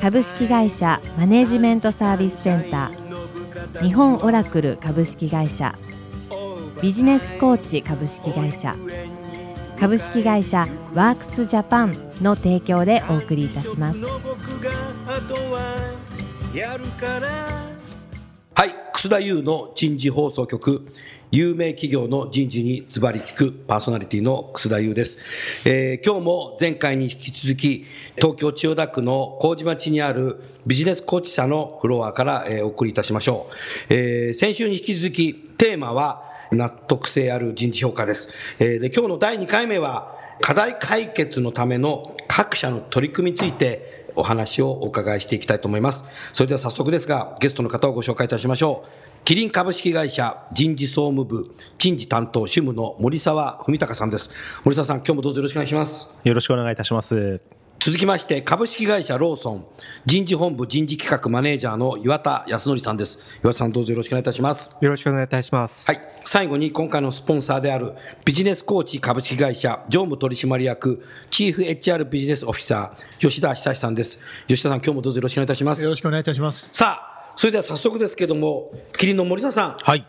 株式会社マネジメントサービスセンター。日本オラクル株式会社。ビジネスコーチ株式会社。株式会社ワークスジャパンの提供でお送りいたします。はい楠田優の人事放送局。有名企業の人事にズバリ聞くパーソナリティの楠田優です、えー、今日も前回に引き続き東京千代田区の麹町にあるビジネスコーチ社のフロアから、えー、お送りいたしましょう、えー、先週に引き続きテーマは納得性ある人事評価です、えー、で今日の第2回目は課題解決のための各社の取り組みについてお話をお伺いしていきたいと思います。それでは早速ですが、ゲストの方をご紹介いたしましょう。キリン株式会社人事総務部人事担当主務の森沢文隆さんです。森沢さん、今日もどうぞよろしくお願いします。よろしくお願いいたします。続きまして、株式会社ローソン人事本部人事企画マネージャーの岩田康則さんです。岩田さん、どうぞよろしくお願いいたします。よろしくお願いいたします。はい。最後に今回のスポンサーであるビジネスコーチ株式会社常務取締役チーフ HR ビジネスオフィサー吉田久さんです。吉田さん、今日もどうぞよろしくお願いいたします。よろしくお願いいたします。さあ、それでは早速ですけども、キリンの森沢さん。はい。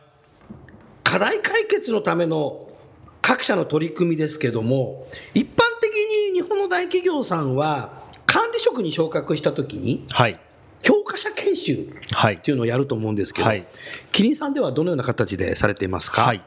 課題解決のための各社の取り組みですけども、一般的に日本の大企業さんは、管理職に昇格したときに、はい。評価者研修っていうのをやると思うんですけど、はい、キリンさんではどのような形でされていますか、はい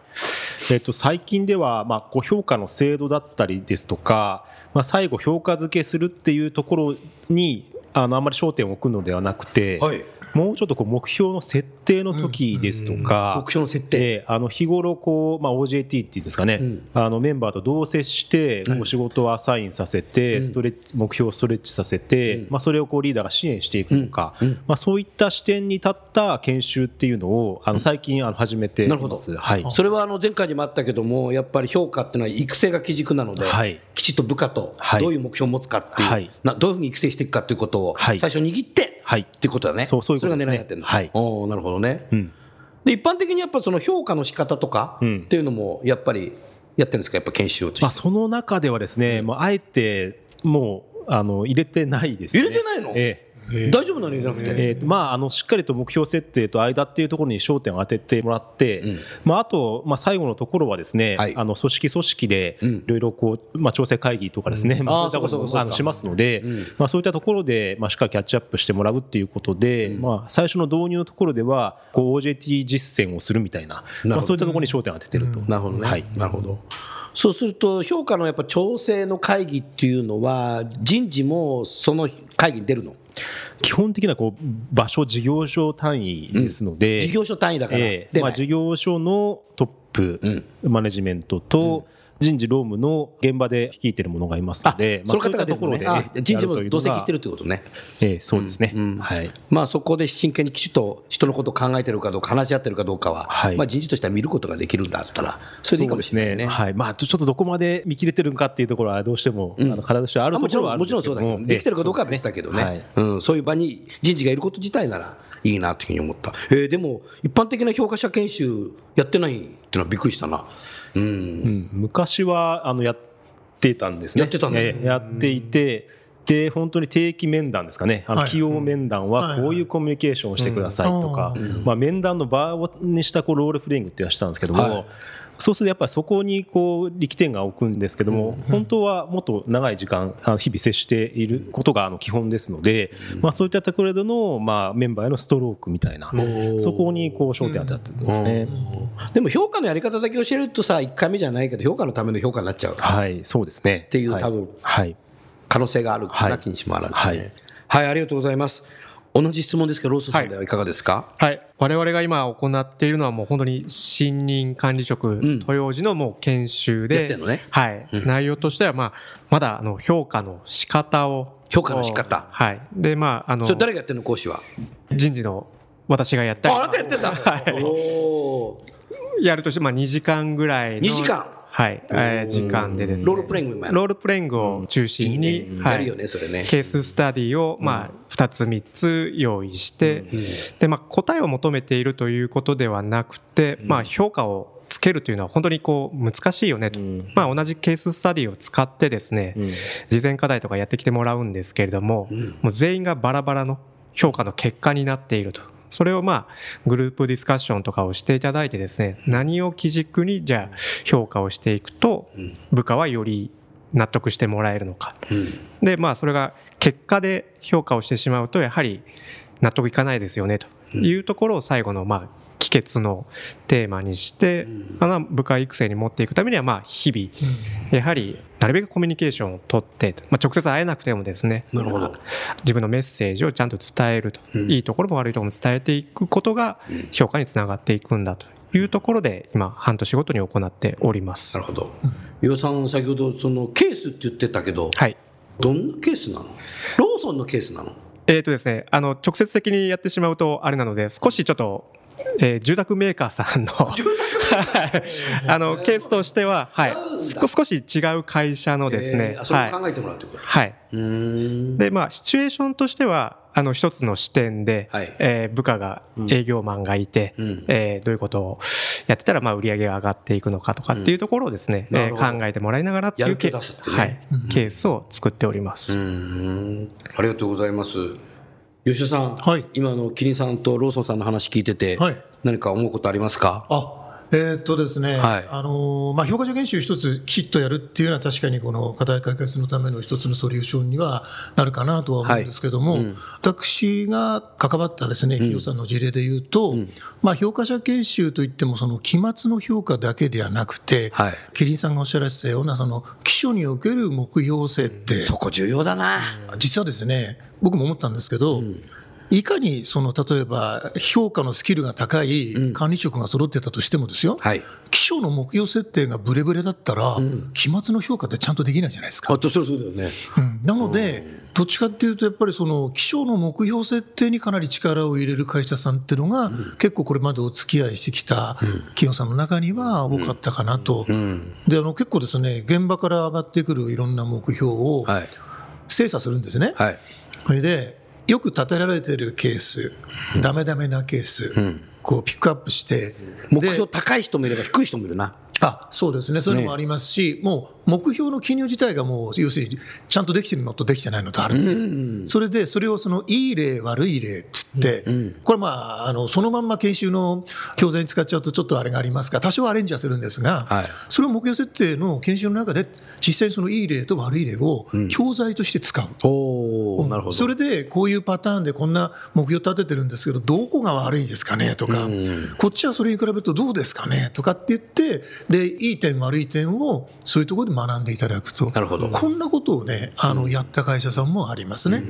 えー、と最近では、まあ、こう評価の制度だったりですとか、まあ、最後、評価付けするっていうところにあのあんまり焦点を置くのではなくて、はいもうちょっとこう目標の設定の時ですとか、目標の設定、あの日頃こう、まあ、OJT っていうんですかね、あのメンバーと同棲してお仕事をアサインさせて、ストレッチ目標をストレッチさせて、まあ、それをこうリーダーが支援していくとか、まあ、そういった視点に立った研修っていうのをあの最近あの始めています、はい、それはあの前回にもあったけどもやっぱり評価っていうのは育成が基軸なので、はい、きちっと部下とどういう目標を持つかっていう、はい、などういうふうに育成していくかということを最初握って、はい、っていうことだね。そうそういうことですね。それが狙いやってるの。はい。おなるほどね。うん。で、一般的にやっぱその評価の仕方とかっていうのも、やっぱりやってるんですか、やっぱ研修をまあ、その中ではですね、もうあえて、もう、あの、入れてないですね。入れてないの？ええ。大丈夫なのになくて、えーまあ、あのしっかりと目標設定と間っていうところに焦点を当ててもらって、うん、まあ、あと、まあ、最後のところはですね、はい、あの組織組織でいろいろこう、まあ、調整会議とかですね、うん、まあ、そういったことをしますので、うん、まあ、そういったところで、まあ、しっかりキャッチアップしてもらうっていうことで、まあ、最初の導入のところではこう OJT 実践をするみたいな、まあ、そういったところに焦点を当ててると。なるほどね、はい、なるほど。そうすると評価のやっぱ調整の会議っていうのは人事もその会議に出るの？基本的なこう場所事業所単位ですので、うん、事業所単位だから、えーまあ、事業所のトップ、うん、マネジメントと、うん人事労務の現場で率いてるものがいますので、まあ、その方がところで、ね、人事も同席してるということね。ええ、そうですね、うんうん、はい。まあそこで真剣にきちっと人のことを考えてるかどうか、話し合ってるかどうかは、はい、まあ人事としては見ることができるんだったら、それでいいかもしれないね。ねはい。まあちょっとどこまで見切れてるかっていうところはどうしても、うん、あの体としてはあるところはあるんですけども、もちろんそうだけど、できてるかどうかは別だけどね、はい、うん、そういう場に人事がいること自体なら。いいなというふうに思った。えー、でも、一般的な評価者研修やってないっていうのはびっくりしたな。うん。うん、昔は、あの、やってたんですね。やってたね。やっていて、で本当に定期面談ですかね、あの企業面談はこういうコミュニケーションをしてくださいとか、まあ、面談の場にしたこうロールプレイングってやしたんですけども、そうするとやっぱりそこにこう力点が置くんですけども、本当はもっと長い時間日々接していることがあの基本ですので、まあ、そういったところでのまあメンバーへのストロークみたいなそこにこう焦点当ててますね、でも評価のやり方だけ教えるとさ1回目じゃないけど評価のための評価になっちゃうはいそうですね。っていう多分、はい、可能性があるなきにしもあらず、ね、はい、はい、ありがとうございます同じ質問ですけど、ローソさんではい。かがですか、はい、はい、我々が今行っているのはもう本当に新任管理職、豊用時のもう研修で、ね、はい、うん、内容としては、まあ、まだあの評価の仕方を。評価の仕方。はい。で、まあ、あの、それ誰がやってるの講師は？人事の私がやったりああなたやってんだ、はい。おー。やるとしてまあ2時間ぐらいの2時間はい、えー時間でですね。ロールプレイングもロールプレイングを中心に、いいね。はい。よねそれね。ケーススタディをまあ2つ3つ用意して、でまあ答えを求めているということではなくて、まあ評価をつけるというのは本当にこう難しいよねと、まあ同じケーススタディを使ってですね、事前課題とかやってきてもらうんですけれども、もう全員がバラバラの評価の結果になっていると。それをまあグループディスカッションとかをしていただいてですね、何を基軸にじゃあ評価をしていくと部下はより納得してもらえるのか。でまあそれが結果で評価をしてしまうとやはり納得いかないですよねというところを最後のまあ帰結のテーマにして、あの部下育成に持っていくためにはまあ日々やはりなるべくコミュニケーションを取って、まあ、直接会えなくてもですねなるほど。自分のメッセージをちゃんと伝えると、いいところも悪いところも伝えていくことが評価につながっていくんだというところで今半年ごとに行っております。なる。ほど。岩尾さん先ほどそのケースって言ってたけど、はい。どんなケースなの？ローソンのケースなの？えーとですね、あの直接的にやってしまうとあれなので少しちょっと、えー住宅メーカーさんのは いあのケースとしては、はい、少少し違う会社のですね、えーあそれをはい。考えてもらうってこと、はい、うーん。でまあシチュエーションとしてはあの一つの視点で、はい。えー部下が営業マンがいて、うん。えーどういうことをやってたらまあ売り上げが上がっていくのかとかっていうところをですね、えなるほど。ー考えてもらいながらっていうケを出すってね。はい、ケースを作っております。うーん。ありがとうございます。吉田さん、はい。今のキリンさんとローソンさんの話聞いてて、はい。何か思うことありますか？あえーっとですね、はい。あのーまあ、評価者研修一つきちっとやるっていうのは確かにこの課題解決のための一つのソリューションにはなるかなとは思うんですけども、私が関わったですね、企業さんの事例で言うと、まあ、評価者研修といってもその期末の評価だけではなくて、はい。キリンさんがおっしゃられてたようなその基礎における目標設定、そこ重要だな、実はですね、僕も思ったんですけど、いかにその例えば評価のスキルが高い管理職が揃ってたとしてもですよ、はい。基礎の目標設定がブレブレだったら、期末の評価ってちゃんとできないじゃないですか。あとそうそうだよね。うん。なので、どっちかっていうと、やっぱりその基礎の目標設定にかなり力を入れる会社さんっていうのが、結構これまでお付き合いしてきた企業さんの中には多かったかなと。であの結構ですね、現場から上がってくるいろんな目標をはい。精査するんですね。はい。それで、よく立てられてるケース、ダメダメなケース、こうピックアップして、目で標高い人もいれば低い人もいるな。あそうですね、そういうのもありますし、もう目標の記入自体がもう、要するに、ちゃんとできてるのとできてないのとあるんですよ。それで、それをその、いい例、悪い例っつって、これまあ、あの、そのまんま研修の教材に使っちゃうとちょっとあれがありますが、多少アレンジはするんですが、はい。それを目標設定の研修の中で、実際にそのいい例と悪い例を教材として使う。おおなるほど。それでこういうパターンでこんな目標立ててるんですけど、どこが悪いですかねとか、こっちはそれに比べるとどうですかねとかって言って、で、いい点、悪い点をそういうところで学んでいただくと、なるほど。こんなことをね、あのやった会社さんもありますね。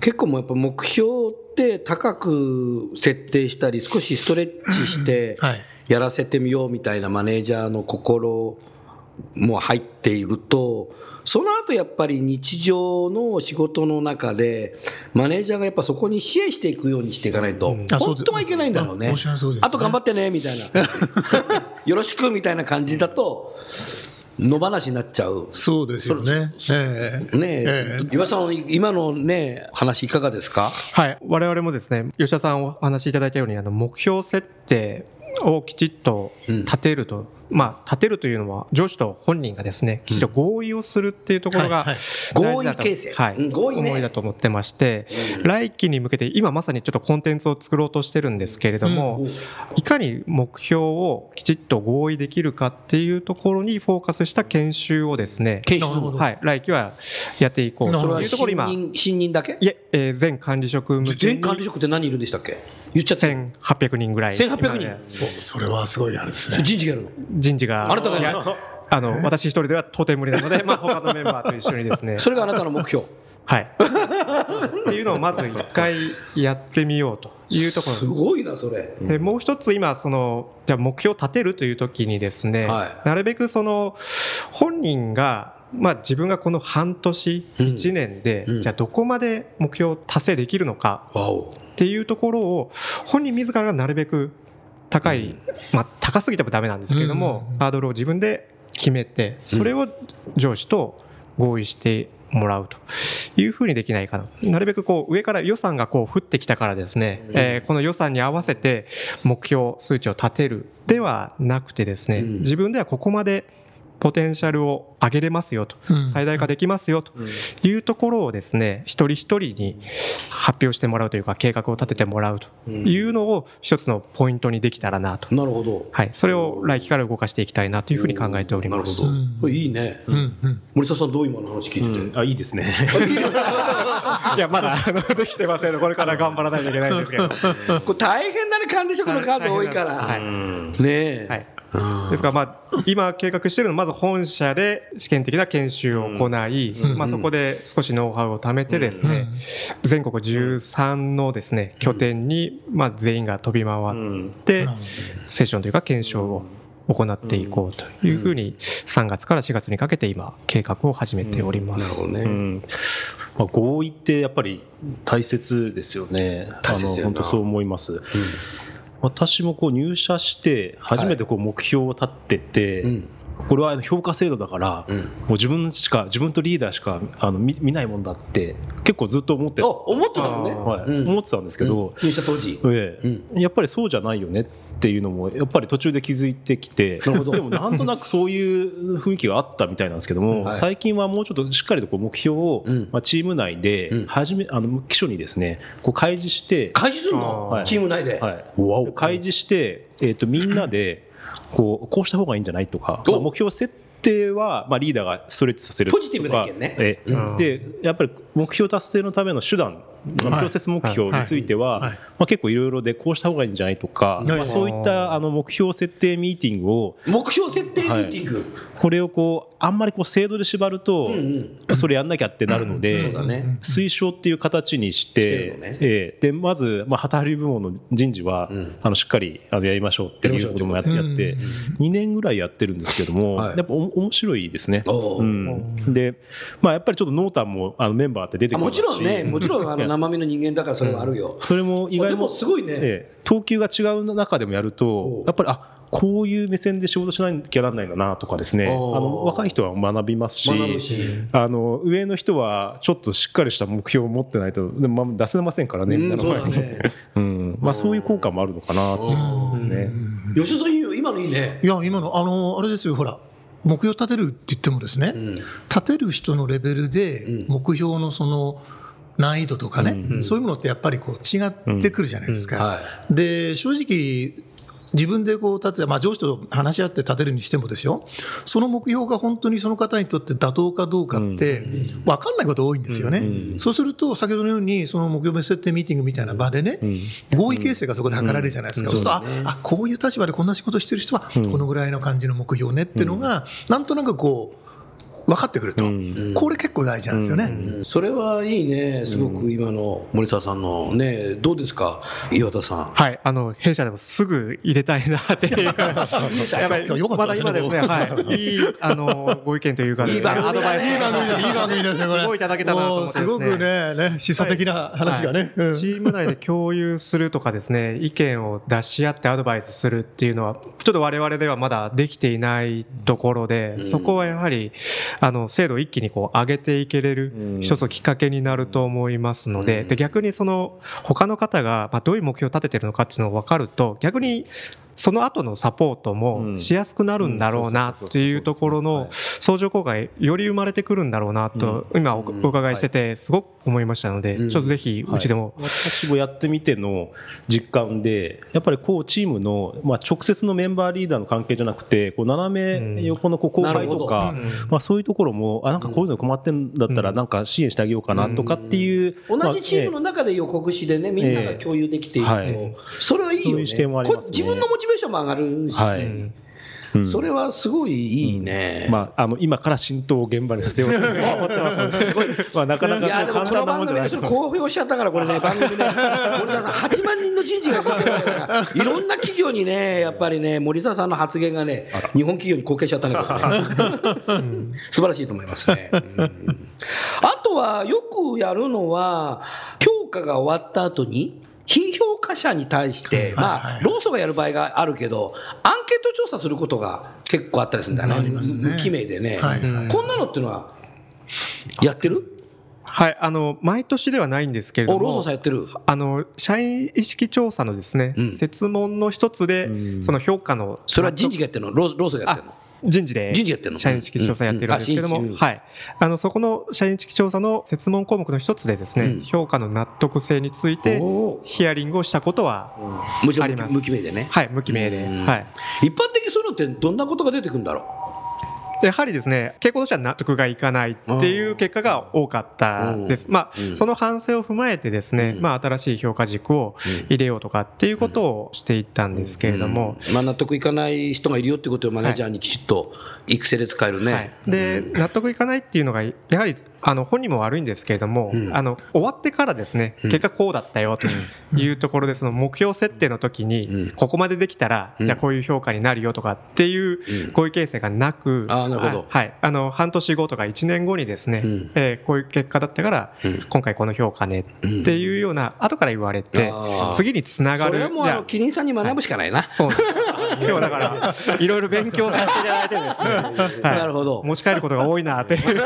結構もうやっぱ目標って高く設定したり少しストレッチしてはい。やらせてみようみたいなマネージャーの心も入っているとその後やっぱり日常の仕事の中でマネージャーがやっぱそこに支援していくようにしていかないとう本当はいけないんだろうね。あと頑張ってねみたいな。よろしくみたいな感じだと野放しになっちゃう。そうですよね。ええ。ねえ、岩さん、今のね、話いかがですか？はい。我々もですね、吉田さんお話しいただいたように、あの、目標設定をきちっと立てると、まあ、立てるというのは、上司と本人がですね、きちっと合意をするっていうところが合意形成。はい。うん合意ね。思いだと思ってまして、来期に向けて、今まさにちょっとコンテンツを作ろうとしてるんですけれども、いかに目標をきちっと合意できるかっていうところにフォーカスした研修をですね、はい。来期はやっていこうというところ今、新任だけ？いえ、えー全管理職向けに全管理職って何人いるんでしたっけ？言っちゃって1800人ぐらい。1800人おそれはすごいあれですね。人事がやるの人事が。あなたがあの、私一人では到底無理なので、まあ他のメンバーと一緒にですね。それがあなたの目標はい。っていうのをまず一回やってみようというところすごいなそれでもう一つ今そのじゃあ目標を立てるという時にですね、はいなるべくその本人がまあ自分がこの半年1年で、うん。じゃあどこまで目標を達成できるのかっていうところを本人自らがなるべく高い、まあ、高すぎてもダメなんですけども、ハードルを自分で決めてそれを上司と合意してもらうというふうにできないかななるべくこう上から予算がこう降ってきたからですね、えー、この予算に合わせて目標数値を立てるではなくてですね、自分ではここまでポテンシャルを上げれますよと、最大化できますよというところをですね、一人一人に発表してもらうというか、計画を立ててもらうというのを一つのポイントにできたらなと。なるほど。はい。それを来期から動かしていきたいなというふうに考えております。なるほど。いいね。森下さんどう今の話聞いてて？あ、いいですね。いや、まだできてませんこれから頑張らないといけないんですけど。これ大変だね、管理職の数多いから。はい。ねえ。はい。ですから、まあ、今計画しているのは、まず本社で試験的な研修を行い、まあ、そこで少しノウハウを貯めてですね、全国13のですね、拠点に、まあ、全員が飛び回って、セッションというか検証を行っていこうというふうに、3月から4月にかけて今、計画を始めております。なるほどね。まあ、合意ってやっぱり大切ですよね。大切本当そう思います。私もこう入社して初めてこう目標を立ってて、これは評価制度だから、もう自分しか自分とリーダーしかあの見見ないもんだって結構ずっと思って思ってたのね、はい、思ってたんですけど、入社当時、ええ。やっぱりそうじゃないよねっていうのもやっぱり途中で気づいてきてでもなんとなくそういう雰囲気があったみたいなんですけども、最近はもうちょっとしっかりとこう目標を、まあ、チーム内で初めあの基礎にですねこう開示して開示するの、はい、チーム内で、はい、開示して、えー、とみんなで こうこうした方がいいんじゃないとか、まあ、目標設定は、まあ、リーダーがストレッチさせるポジティブな意見ね、えでやっぱり目標達成のための手段プロセス目標については、まあ、結構いろいろでこうした方がいいんじゃないとか、まあ、そういったあの目標設定ミーティングを目標設定ミーティング、これをこうあんまりこう制度で縛ると、それやんなきゃってなるので、推奨っていう形にして、えでまず、まあ、旗張り部門の人事は、あのしっかりあのやりましょうっていうこともやって、2年ぐらいやってるんですけども、やっぱお面白いですね。うん、で、まあ、やっぱりちょっと濃淡もあのメンバーって出てくるもちろんね。もちろんあの生身の人間だからそれはあるよ、それも意外とすごいね、等級が違う中でもやるとやっぱりあこういう目線で仕事しなきゃなんないんだなとかですね。あの若い人は学びますしあの上の人はちょっとしっかりした目標を持ってないとでも出せませんからねみんなの前に、うん。まあ、そういう効果もあるのかなって思いますね。吉田さん今のいいね。いや今のあのあれですよほら目標立てるって言ってもですね、うん、立てる人のレベルで目標のその、難易度とかね、うんうん、そういうものってやっぱりこう違ってくるじゃないですか。うん。うん。はい、で正直自分でこう立てて、まあ、上司と話し合って立てるにしてもですよ、その目標が本当にその方にとって妥当かどうかって、分かんないこと多いんですよね。そうすると、先ほどのように、その目標設定ミーティングみたいな場でね、合意形成がそこで図られるじゃないですか。そうすると、あ、あ、こういう立場でこんな仕事してる人は、このぐらいの感じの目標ねっていうのが、なんとなくこう、分かってくると、うん、これ結構大事なんですよね、うん、それはいいね、すごく今の森沢さんのね、どうですか、岩田さん。はい、あの弊社でもすぐ入れたいなっていう、やっぱりまだ今ですね、はい、いいあのご意見というか、いい番組アドバイス、いい番組です、いい番組ですね、これ。すごいいただけたなと思って、すごくね、ね示唆的な話がね、はい。はい、チーム内で共有するとかですね、意見を出し合ってアドバイスするっていうのは、ちょっと我々ではまだできていないところで、そこはやはり、あの精度を一気にこう上げていけれる一つのきっかけになると思いますので。で逆にその他の方がまどういう目標を立ててるのかっていうのが分かると逆にその後のサポートもしやすくなるんだろうなっていうところの相乗効果より生まれてくるんだろうなと今お伺いしててすごく思いましたのでちょっとぜひうちでも私もやってみての実感でやっぱりこうチームのまあ直接のメンバーリーダーの関係じゃなくてこう斜め横のこう後輩とかまあそういうところもあなんかこういうの困ってんだったらなんか支援してあげようかなとかっていう同じチームの中で予告しでねみんなが共有できているとそれはいいよね。自分のモチベーションも上がるし、はい、うん、それはすごいいいね、うん、まあ、あの今から浸透を現場にさせようと思ってます。のでまあ、なかなか簡単なもんじゃない。です公表しちゃったからこれね番組で。森沢さん8万人の人事が動いてるからいろんな企業にねやっぱりね森沢さんの発言がね日本企業に貢献しちゃったね。これね素晴らしいと思いますね、うん、あとはよくやるのは評価が終わった後に非評価者に対して、まあ、労組がやる場合があるけど、アンケート調査することが結構あったりするんだよね。ありますね。無記名でね、はい。はい。こんなのっていうのは、やってる？はい、あの、毎年ではないんですけれどお、ローソンもさん、やってる？あの、社員意識調査のですね、うん。設問の一つで、その評価の、それは人事がやってるの？ローローソンがやってるの？あ人事で人事やってんの？社員意識調査やってるんですけども、うん。うん。あはい、あのそこの社員意識調査の設問項目の一つでですね、うん。評価の納得性についてヒアリングをしたことは、あります。無記名でね。はい、無記名で、うん。はい、一般的にそういうのってどんなことが出てくるんだろやはりですね傾向としては納得がいかないっていう結果が多かったです、まあうん。その反省を踏まえてですね、うん。まあ、新しい評価軸を入れようとかっていうことをしていったんですけれども、う、まあ、納得いかない人がいるよってことをマネージャーにきちっと育成で使えるね。はい、で納得いかないっていうのがやはりあの本人も悪いんですけれども、うん。あの終わってからですね結果こうだったよというところでその目標設定の時うん。にここまでできたらうん。じゃあこういう評価になるよとかっていううん。こういう形成がなくなるほど。はいはい。あの半年後とか1年後にですねうん。えーこういう結果だったからうん。今回この評価ねっていうような後から言われて次につながる。それはもうああのキリンさんに学ぶしかないな。そうなんです今日はだからいろいろ勉強させていただいてですね。はい。なるほど。持ち帰ることが多いなっていう。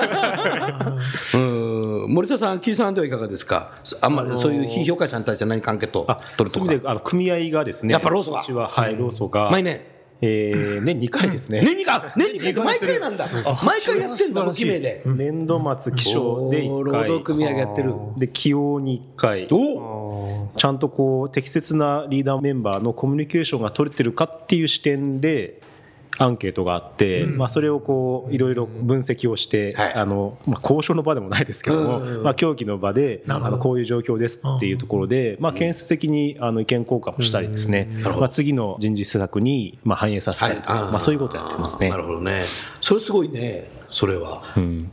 うん。森田さん、キリンさんではいかがですか、あんまりそういう非評価者に対して何かアンケートあ取るとか。あの組合がですね、やっぱ労組ははい、労組が、毎年、えー年2回ですね、年にか、年にか、毎回なんだ、毎回やってんだ、無記名で。年度末気象で1おー労回働組合がやってる。で起用に1回。おちゃんとこう適切なリーダーメンバーのコミュニケーションが取れてるかっていう視点でアンケートがあって、まあ、それをこういろいろ分析をして、はいあのまあ、交渉の場でもないですけども、まあ、協議の場であのこういう状況ですっていうところで、まあ、建設的にあの意見交換もしたりですね、まあ、次の人事施策にまあ反映させたりとか、まあ、そういうことをやってますねな。るほどね。それすごいね、それは。うん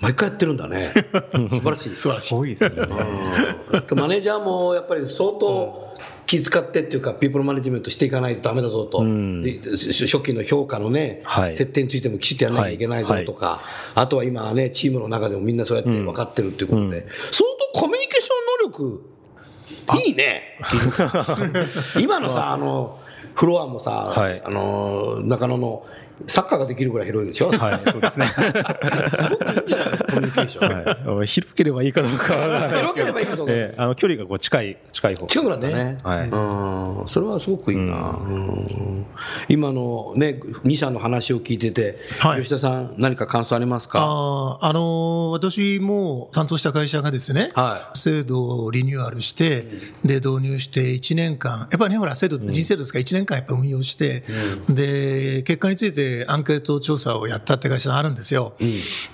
毎回やってるんだね。素晴らしい。素晴らしい。多いですね。うんマネージャーもやっぱり相当気遣ってっていうか、ピープルマネジメントしていかないとダメだぞと、ん。で初期の評価のね、はい。設定についてもきちっとやらなきゃいけないぞとか、あとは今はね、チームの中でもみんなそうやって分かってるっていうことで、相当コミュニケーション能力、いいね。今のさ、あの、フロアもさ、はい。あの、中野のサッカーができるぐらい広いでしょ？はい、そうですね。すごくいいんじゃないコミュニケーション。はい、広ければいいかどうか広ければいいかどうか。ええあの距離がこう近い近い方近くなったね。はい。うん、それはすごくいいな。うん。今のね、2社の話を聞いてて、はい。吉田さん、何か感想ありますか？あーあのー私も担当した会社がですね、は制度をリニューアルして、で導入して1年間、やっぱりね、ほら、制度って人制度ですから、1年間やっぱ運用して、で結果についてアンケート調査をやったって会社があるんですよ。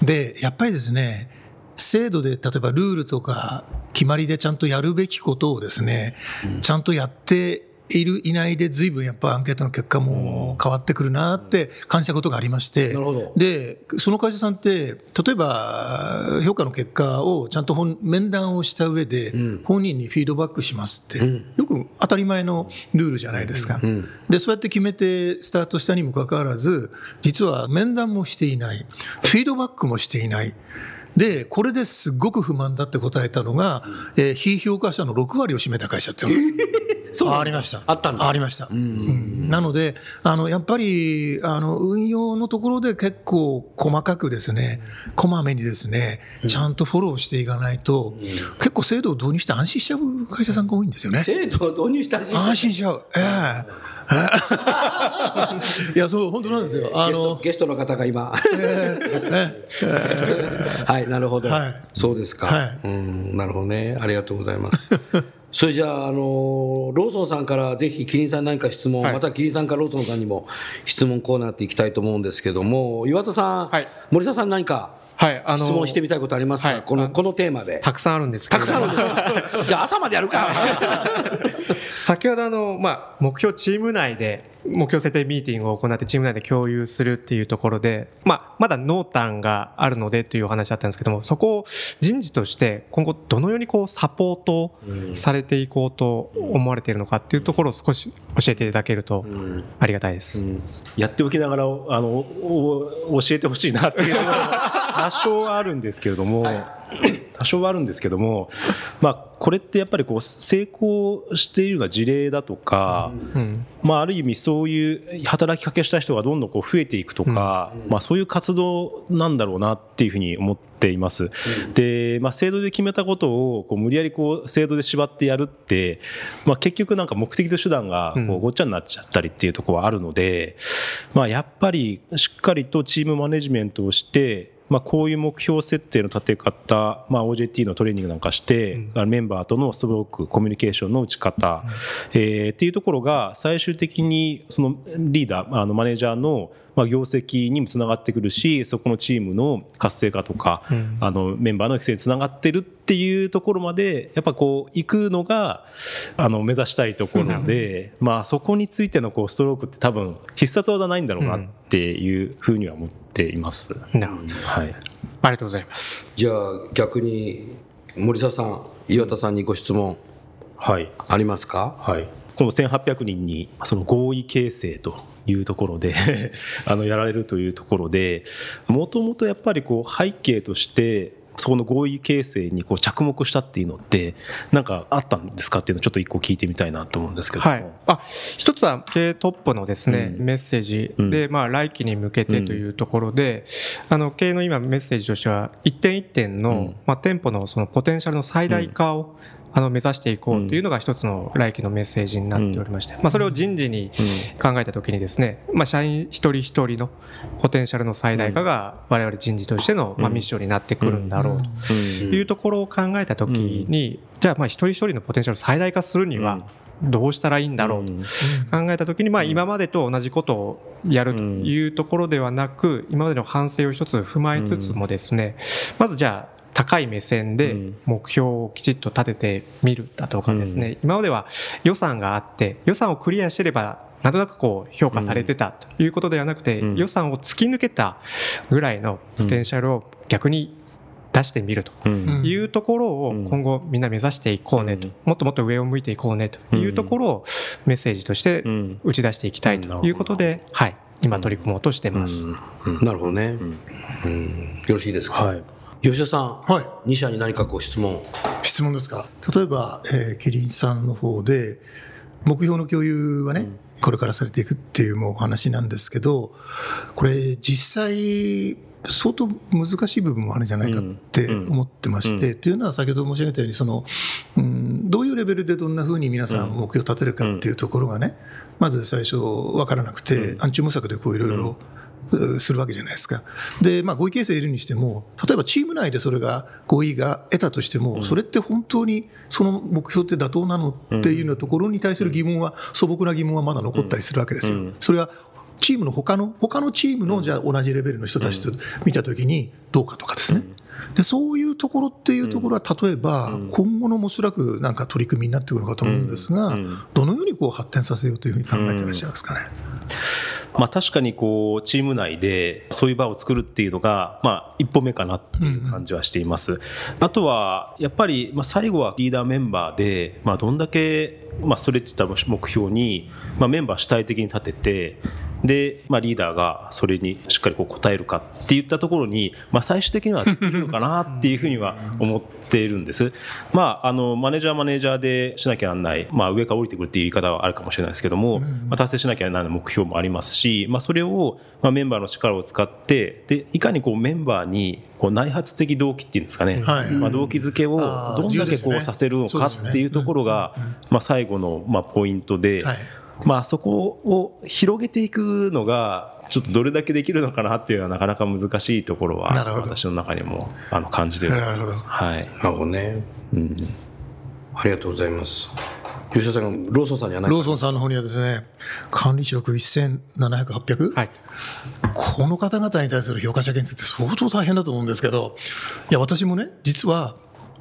で、やっぱりですね、制度で例えばルールとか決まりでちゃんとやるべきことをですね、ちゃんとやっている、いないで随分やっぱアンケートの結果も変わってくるなって感じたことがありまして、なるほど。で、その会社さんって、例えば評価の結果をちゃんと本面談をした上で、本人にフィードバックしますって、よく当たり前のルールじゃないですか。で、そうやって決めてスタートしたにもかかわらず、実は面談もしていない、フィードバックもしていない。で、これですごく不満だって答えたのが、えー非評価者の6割を占めた会社っていう そう。ありました。あったんだ。ありました。うん。なので、あの、やっぱり、あの、運用のところで結構細かくですね、こまめにですね、ちゃんとフォローしていかないと、結構制度を導入して安心しちゃう会社さんが多いんですよね。制度を導入したし、安心しちゃう。ええ。いや、そう、本当なんですよ。あの、ゲストの方が今、ねはい、なるほど、はい。そうですか、はい。うん、なるほどね、ありがとうございます。それじゃあ、あのローソンさんからぜひ、キリンさん何か質問、はい。またキリンさんからローソンさんにも質問コーナーっていきたいと思うんですけども、岩田さん、はい。森田さん、何かはい、あの質問してみたいことありますか、はい。あこのこのテーマで。たくさんあるんですけたくさんあるんですか？じゃあ、朝までやるか。先ほどあの、まあ、目標チーム内で目標設定ミーティングを行ってチーム内で共有するっていうところで、まあ、まだ濃淡があるのでというお話だったんですけどもそこを人事として今後どのようにこうサポートされていこうと思われているのかっていうところを少し教えていただけるとありがたいです。やっておきながらあのお教えてほしいなっていう 多少あるんですけれども、多少はあるんですけども、まあ、これってやっぱりこう成功しているような事例だとか、まあ、ある意味そういう働きかけした人がどんどんこう増えていくとか、まあ、そういう活動なんだろうなっていうふうに思っています。で、まあ、制度で決めたことをこう無理やりこう制度で縛ってやるって、まあ、結局なんか目的と手段がこうごっちゃになっちゃったりっていうところはあるので、まあ、やっぱりしっかりとチームマネジメントをしてまあ、こういう目標設定の立て方、まあ、OJT のトレーニングなんかして、うん、メンバーとのストロークコミュニケーションの打ち方、うん、えー、っていうところが最終的にそのリーダーあのマネージャーのまあ業績にもつながってくるしそこのチームの活性化とか、うん、あのメンバーの育成につながってるっていうところまでやっぱこう行くのがあの目指したいところで、まあ、そこについてのこうストロークって多分必殺技ないんだろうなっていうふうには思って。ています。なるほど。はい。ありがとうございます。じゃあ逆に森澤さん、岩田さんにご質問。はい。ありますか？はい。この1800人にその合意形成というところで あのやられるというところでもともとやっぱりこう背景としてそこの合意形成にこう着目したっていうのってなんかあったんですかっていうのをちょっと一個聞いてみたいなと思うんですけど。はい、あ一つは経営トップのですね、うん、メッセージ。で、うん、まあ、来期に向けてというところで、うん、あの経営の今メッセージとしては一点一点の、まあ、店舗のそのポテンシャルの最大化を、あの目指していこうというのが一つの来期のメッセージになっておりまして、まあ、それを人事に考えたときにですね、まあ、社員一人一人のポテンシャルの最大化が我々人事としてのまあミッションになってくるんだろうというところを考えたときに、じゃあまあ一人一人のポテンシャルを最大化するには、どうしたらいいんだろうと考えたときに、まあ今までと同じことをやるというところではなく、今までの反省を一つ踏まえつつもですね、まずじゃあ高い目線で目標をきちっと立ててみるだとかですね、うん、今までは予算があって予算をクリアしてればなんとなくこう評価されてたということではなくて、予算を突き抜けたぐらいのポテンシャルを逆に出してみるというところを今後みんな目指していこうねと、もっともっと上を向いていこうねというところをメッセージとして打ち出していきたいということで、はい、今取り組もうとしてます。なるほどね。うん、よろしいですか？はい吉田さん、はい、2社に何かご質問。質問ですか？例えば、えー、キリンさんの方で目標の共有はね、うん、これからされていくっていうもうお話なんですけどこれ実際相当難しい部分もあるんじゃないかって思ってまして、うん、というのは先ほど申し上げたようにその、うん、どういうレベルでどんなふうに皆さん目標を立てるかっていうところがね、まず最初分からなくて、暗中模索でこういろいろするわけじゃないですか。で、まあ、合意形成いるにしても、例えばチーム内でそれが合意が得たとしても、それって本当にその目標って妥当なのっていうようなところに対する疑問は、素朴な疑問はまだ残ったりするわけですよ。それはチームの他の、他のチームのじゃあ同じレベルの人たちと見たときにどうかとかですね。で、そういうところっていうところは、例えば、今後のおそらくなんか取り組みになってくるのかと思うんですが、どのようにこう発展させようというふうに考えていらっしゃいますかね？まあ、確かにこうチーム内でそういう場を作るっていうのが、まあ、一歩目かなっていう感じはしています。あとはやっぱり、まあ、最後はリーダーメンバーで、まあ、どんだけ、まあ、ストレッチした目標に、まあ、メンバー主体的に立ててで、まあ、リーダーがそれにしっかりこう答えるかっていったところに、まあ、最終的には尽きるのかなっていうふうには思っているんです。まあ、あのマネージャーマネージャーでしなきゃならない、まあ、上から降りてくるっていう言い方はあるかもしれないですけども、まあ、達成しなきゃならない目標もありますし、まあ、それを、まあ、メンバーの力を使ってでいかにこうメンバーにこう内発的動機っていうんですかね、はい、まあ、動機づけをどんだけこうさせるのかっていうところが、まあ、最後のまあポイントで。はいまあ、そこを広げていくのがちょっとどれだけできるのかなっていうのはなかなか難しいところは私の中にもあの感じてる。なるほど、はい、なるほどね、うん、ありがとうございます。吉田さんローソンさんにはローソンさんの方にはですね管理職1700、800、はい、この方々に対する評価者検討って相当大変だと思うんですけどいや私もね実は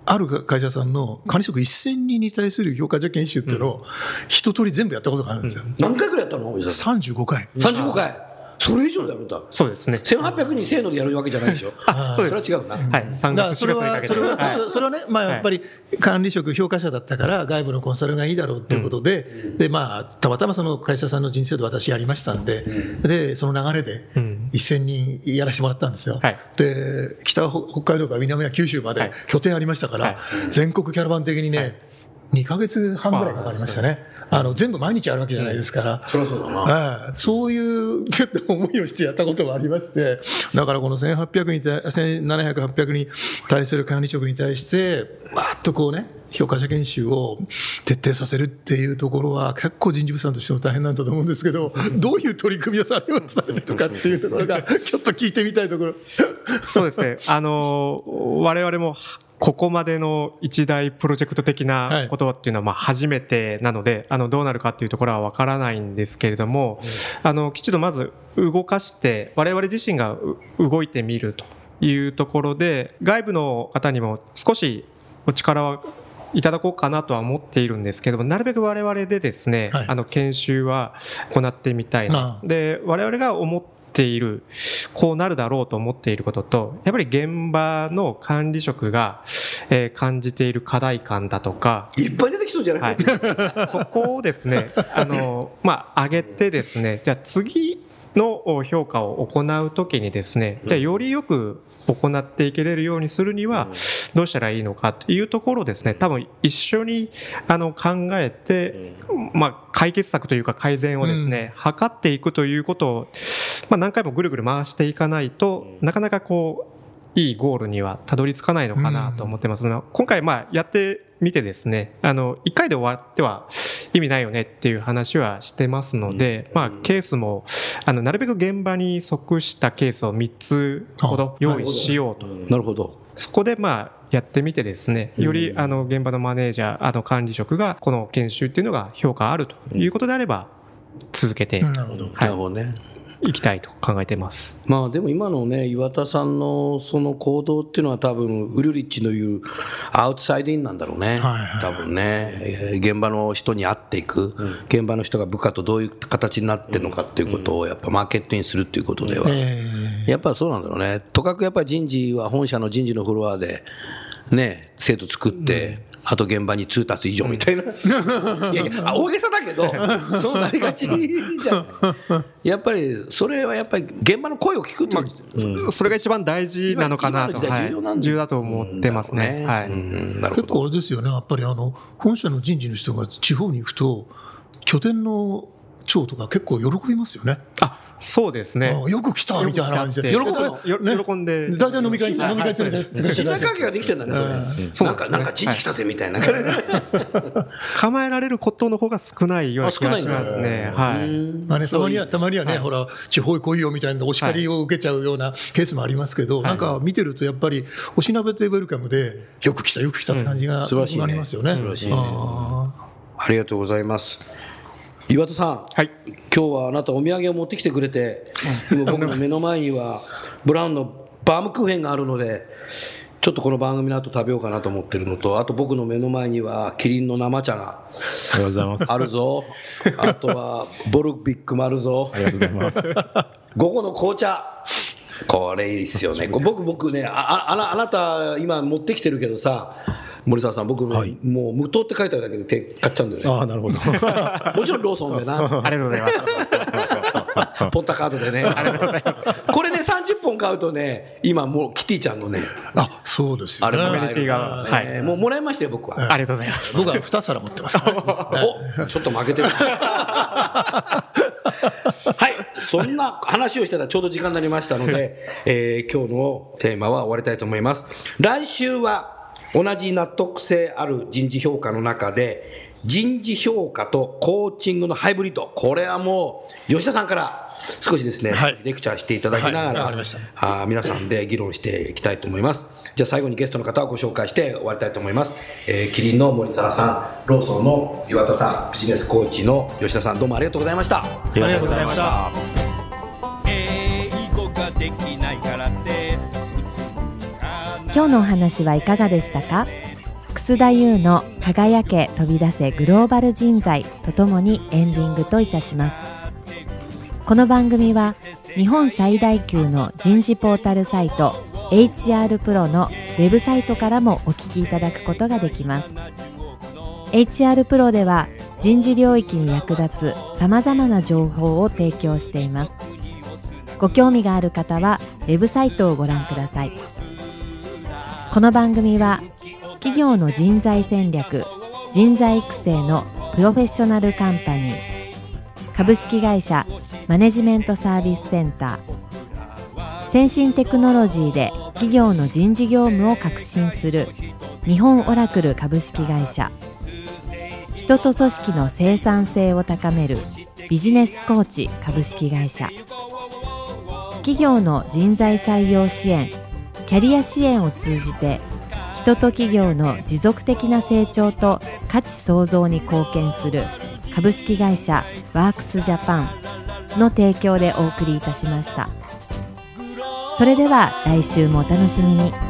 ある会社さんの管理職1000人に対する評価者研修っていうのを一通り全部やったことがあるんですよ。何回ぐらいやったの ?35 回。35回。それ以上でやめた。そうですね。1800人せーのでやるわけじゃないでしょ。あ、それは違うな。はい。3月、それは、それは、それはね、まあやっぱり管理職評価者だったから外部のコンサルがいいだろうっていうことで、で、まあ、たまたまその会社さんの人生で私やりましたんで、で、その流れで、1000人やらせてもらったんですよ。はいで北は北海道から南は九州まではい拠点ありましたから、はい全国キャラバン的にね、2ヶ月半ぐらいかかりましたね。あの全部毎日あるわけじゃないですから。そりゃそうだな。ええそういうちょっと思いをしてやったことがありまして、だからこの1800に対、1700、800に対する管理職に対して、わーっとこうね、評価者研修を徹底させるっていうところは、結構人事部さんとしても大変なんだと思うんですけど、どういう取り組みをされようとされてるかっていう ところが、ちょっと聞いてみたいところ。そうですね。あの、我々も、ここまでの一大プロジェクト的なことっていうのはまあ初めてなので、あのどうなるかっていうところは分からないんですけれども、あのきちんとまず動かして我々自身がう動いてみるというところで外部の方にも少しお力はいただこうかなとは思っているんですけどもなるべく我々でですね、はい。あの研修は行ってみたいな。で我々が思っているこうなるだろうと思っていることとやっぱり現場の管理職が、えー感じている課題感だとか、いっぱい出てきそうじゃない、はい、そこをですねあの、まあ、上げてですねじゃあ次の評価を行うときにですねじゃあよりよく行っていけれるようにするにはどうしたらいいのかというところをですね。多分一緒にあの考えて、まあ、解決策というか改善をですね、図っていくということを、まあ、何回もぐるぐる回していかないとなかなかこういいゴールにはたどり着かないのかなと思ってます。ので、今回まあやってみてですねあの1回で終わっては意味ないよねっていう話はしてますので、まあ、ケースもあのなるべく現場に即したケースを3つほど用意しようと。なるほど。そこでまあやってみてですねよりあの現場のマネージャーあの管理職がこの研修っていうのが評価あるということであれば続けて。なるほど。なるほどね。いきたいと考えています。まあでも今のね岩田さんのその行動っていうのは多分ウルリッチの言うアウトサイドインなんだろうね、はいはい。多分ね。えー現場の人に会っていく、現場の人が部下とどういう形になってるのかっていうことをやっぱマーケットにするっていうことでは、えやっぱそうなんだろうね。とかくやっぱり人事は本社の人事のフロアでね制度作って、あと現場に通達以上みたいな、いやいやあ大げさだけど そうなりがちじゃない。やっぱりそれはやっぱり現場の声を聞くっていう、それが一番大事なのかなと、重要なんだはい。重要だと思ってますね。はい。うん。なるほど。結構あれですよね、やっぱりあの本社の人事の人が地方に行くと、拠点の長とか結構喜びますよね。あ、そうですね。あよく来たみたいな感じで。よく来たって。よね。喜んで。大体飲み会に、はい。飲み会連れて、信頼関係ができてんだね、それ。なんか、なんか、人事来たぜみたいな。構えられることの方が少ないような気がしますね。はい。まあね、たまには、たまにはね、ほら、地方へ来いよみたいなお叱りを受けちゃうようなケースもありますけど、なんか見てるとやっぱり、おしなべてウェルカムで、よく来た、よく来たって感じが、素晴らしいね。ありがとうございます。岩田さん、はい。今日はあなたお土産を持ってきてくれて、今僕の目の前にはブラウンのバームクーヘンがあるので、ちょっとこの番組の後食べようかなと思ってるのと、あと僕の目の前にはキリンの生茶がありがとうございます。あるぞ。あとはボルビックもあるぞあ。りがとうございます。午後の紅茶。これいいっすよね。僕、僕ね、あああなあなた今持ってきてるけどさ、森沢さん、僕ね、はいもう無糖って書いてあるだけで手買っちゃうんだよね。ああ、なるほど。もちろんローソンでな。ありがとうございます。ポンタカードでね。これね、30本買うとね、今もうキティちゃんのね、あ、そうですよね。あれもらえアメニティるがからね。もうもらいましたよ、僕は。ありがとうございます。僕は2皿持ってますからね。おちょっと負けてる。はい、そんな話をしてたらちょうど時間になりましたので、えー今日のテーマは終わりたいと思います。来週は同じ納得性ある人事評価の中で、人事評価とコーチングのハイブリッド、これはもう吉田さんから少しですね、はいレクチャーしていただきながはいら、わかりましたあー皆さんで議論していきたいと思います。じゃあ最後にゲストの方をご紹介して終わりたいと思います。えーキリンの森沢さん、ローソンの岩田さん、ビジネスコーチの吉田さん、どうもありがとうございました。ありがとうございました。英語ができないからって今日のお話はいかがでしたか？楠田優の「輝け飛び出せグローバル人材」とともにエンディングといたします。この番組は日本最大級の人事ポータルサイト HR プロのウェブサイトからもお聞きいただくことができます。HR プロでは人事領域に役立つさまざまな情報を提供しています。ご興味がある方はウェブサイトをご覧ください。この番組は企業の人材戦略人材育成のプロフェッショナルカンパニー株式会社マネジメントサービスセンター先進テクノロジーで企業の人事業務を革新する日本オラクル株式会社人と組織の生産性を高めるビジネスコーチ株式会社企業の人材採用支援キャリア支援を通じて人と企業の持続的な成長と価値創造に貢献する株式会社ワークスジャパンの提供でお送りいたしましたそれでは来週もお楽しみに。